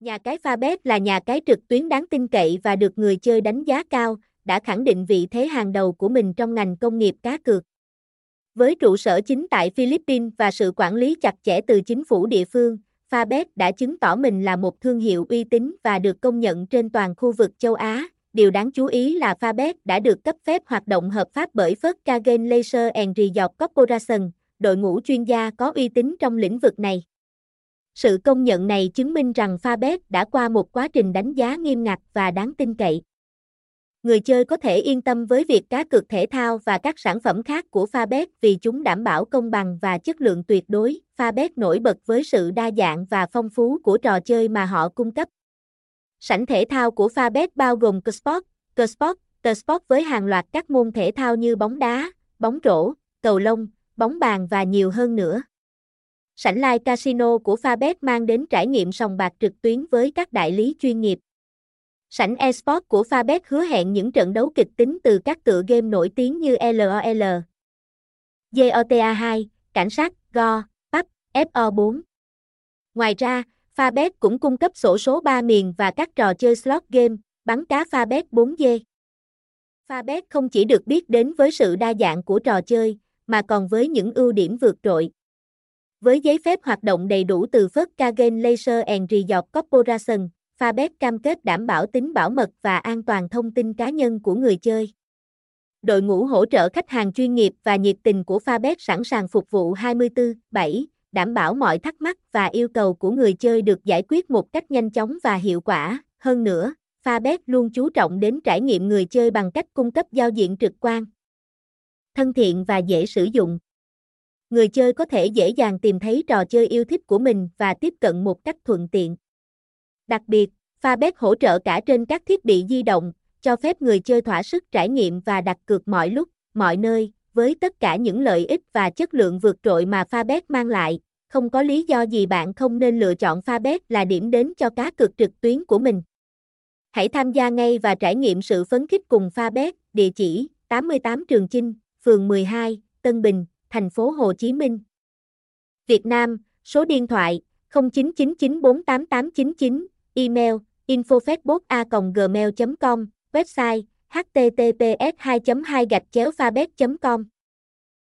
Nhà cái Fabet là nhà cái trực tuyến đáng tin cậy và được người chơi đánh giá cao, đã khẳng định vị thế hàng đầu của mình trong ngành công nghiệp cá cược. Với trụ sở chính tại Philippines và sự quản lý chặt chẽ từ chính phủ địa phương, Fabet đã chứng tỏ mình là một thương hiệu uy tín và được công nhận trên toàn khu vực châu Á. Điều đáng chú ý là Fabet đã được cấp phép hoạt động hợp pháp bởi Volkswagen Laser and Resort Corporation, đội ngũ chuyên gia có uy tín trong lĩnh vực này. Sự công nhận này chứng minh rằng Fabet đã qua một quá trình đánh giá nghiêm ngặt và đáng tin cậy. Người chơi có thể yên tâm với việc cá cược thể thao và các sản phẩm khác của Fabet vì chúng đảm bảo công bằng và chất lượng tuyệt đối. Fabet nổi bật với sự đa dạng và phong phú của trò chơi mà họ cung cấp. Sảnh thể thao của Fabet bao gồm Csport, Csport, Sport với hàng loạt các môn thể thao như bóng đá, bóng rổ, cầu lông, bóng bàn và nhiều hơn nữa. Sảnh live casino của Fabet mang đến trải nghiệm sòng bạc trực tuyến với các đại lý chuyên nghiệp. Sảnh eSports của Fabet hứa hẹn những trận đấu kịch tính từ các tựa game nổi tiếng như LOL, GTA 2, Cảnh sát, Go, PUBG, FO4. Ngoài ra, Fabet cũng cung cấp sổ số 3 miền và các trò chơi slot game, bắn cá Fabet 4G. Fabet không chỉ được biết đến với sự đa dạng của trò chơi, mà còn với những ưu điểm vượt trội. Với giấy phép hoạt động đầy đủ từ Volkswagen Laser and Resort Corporation, Fabet cam kết đảm bảo tính bảo mật và an toàn thông tin cá nhân của người chơi. Đội ngũ hỗ trợ khách hàng chuyên nghiệp và nhiệt tình của Fabet sẵn sàng phục vụ 24/7, đảm bảo mọi thắc mắc và yêu cầu của người chơi được giải quyết một cách nhanh chóng và hiệu quả. Hơn nữa, Fabet luôn chú trọng đến trải nghiệm người chơi bằng cách cung cấp giao diện trực quan, thân thiện và dễ sử dụng. Người chơi có thể dễ dàng tìm thấy trò chơi yêu thích của mình và tiếp cận một cách thuận tiện. Đặc biệt, Fabet hỗ trợ cả trên các thiết bị di động, cho phép người chơi thỏa sức trải nghiệm và đặt cược mọi lúc, mọi nơi, với tất cả những lợi ích và chất lượng vượt trội mà Fabet mang lại, không có lý do gì bạn không nên lựa chọn Fabet là điểm đến cho cá cược trực tuyến của mình. Hãy tham gia ngay và trải nghiệm sự phấn khích cùng Fabet, địa chỉ 88 Trường Chinh, phường 12, Tân Bình, thành phố Hồ Chí Minh. Việt Nam, số điện thoại 0999488899, email info facebook a gmail com website https 2 2 gạch chéo com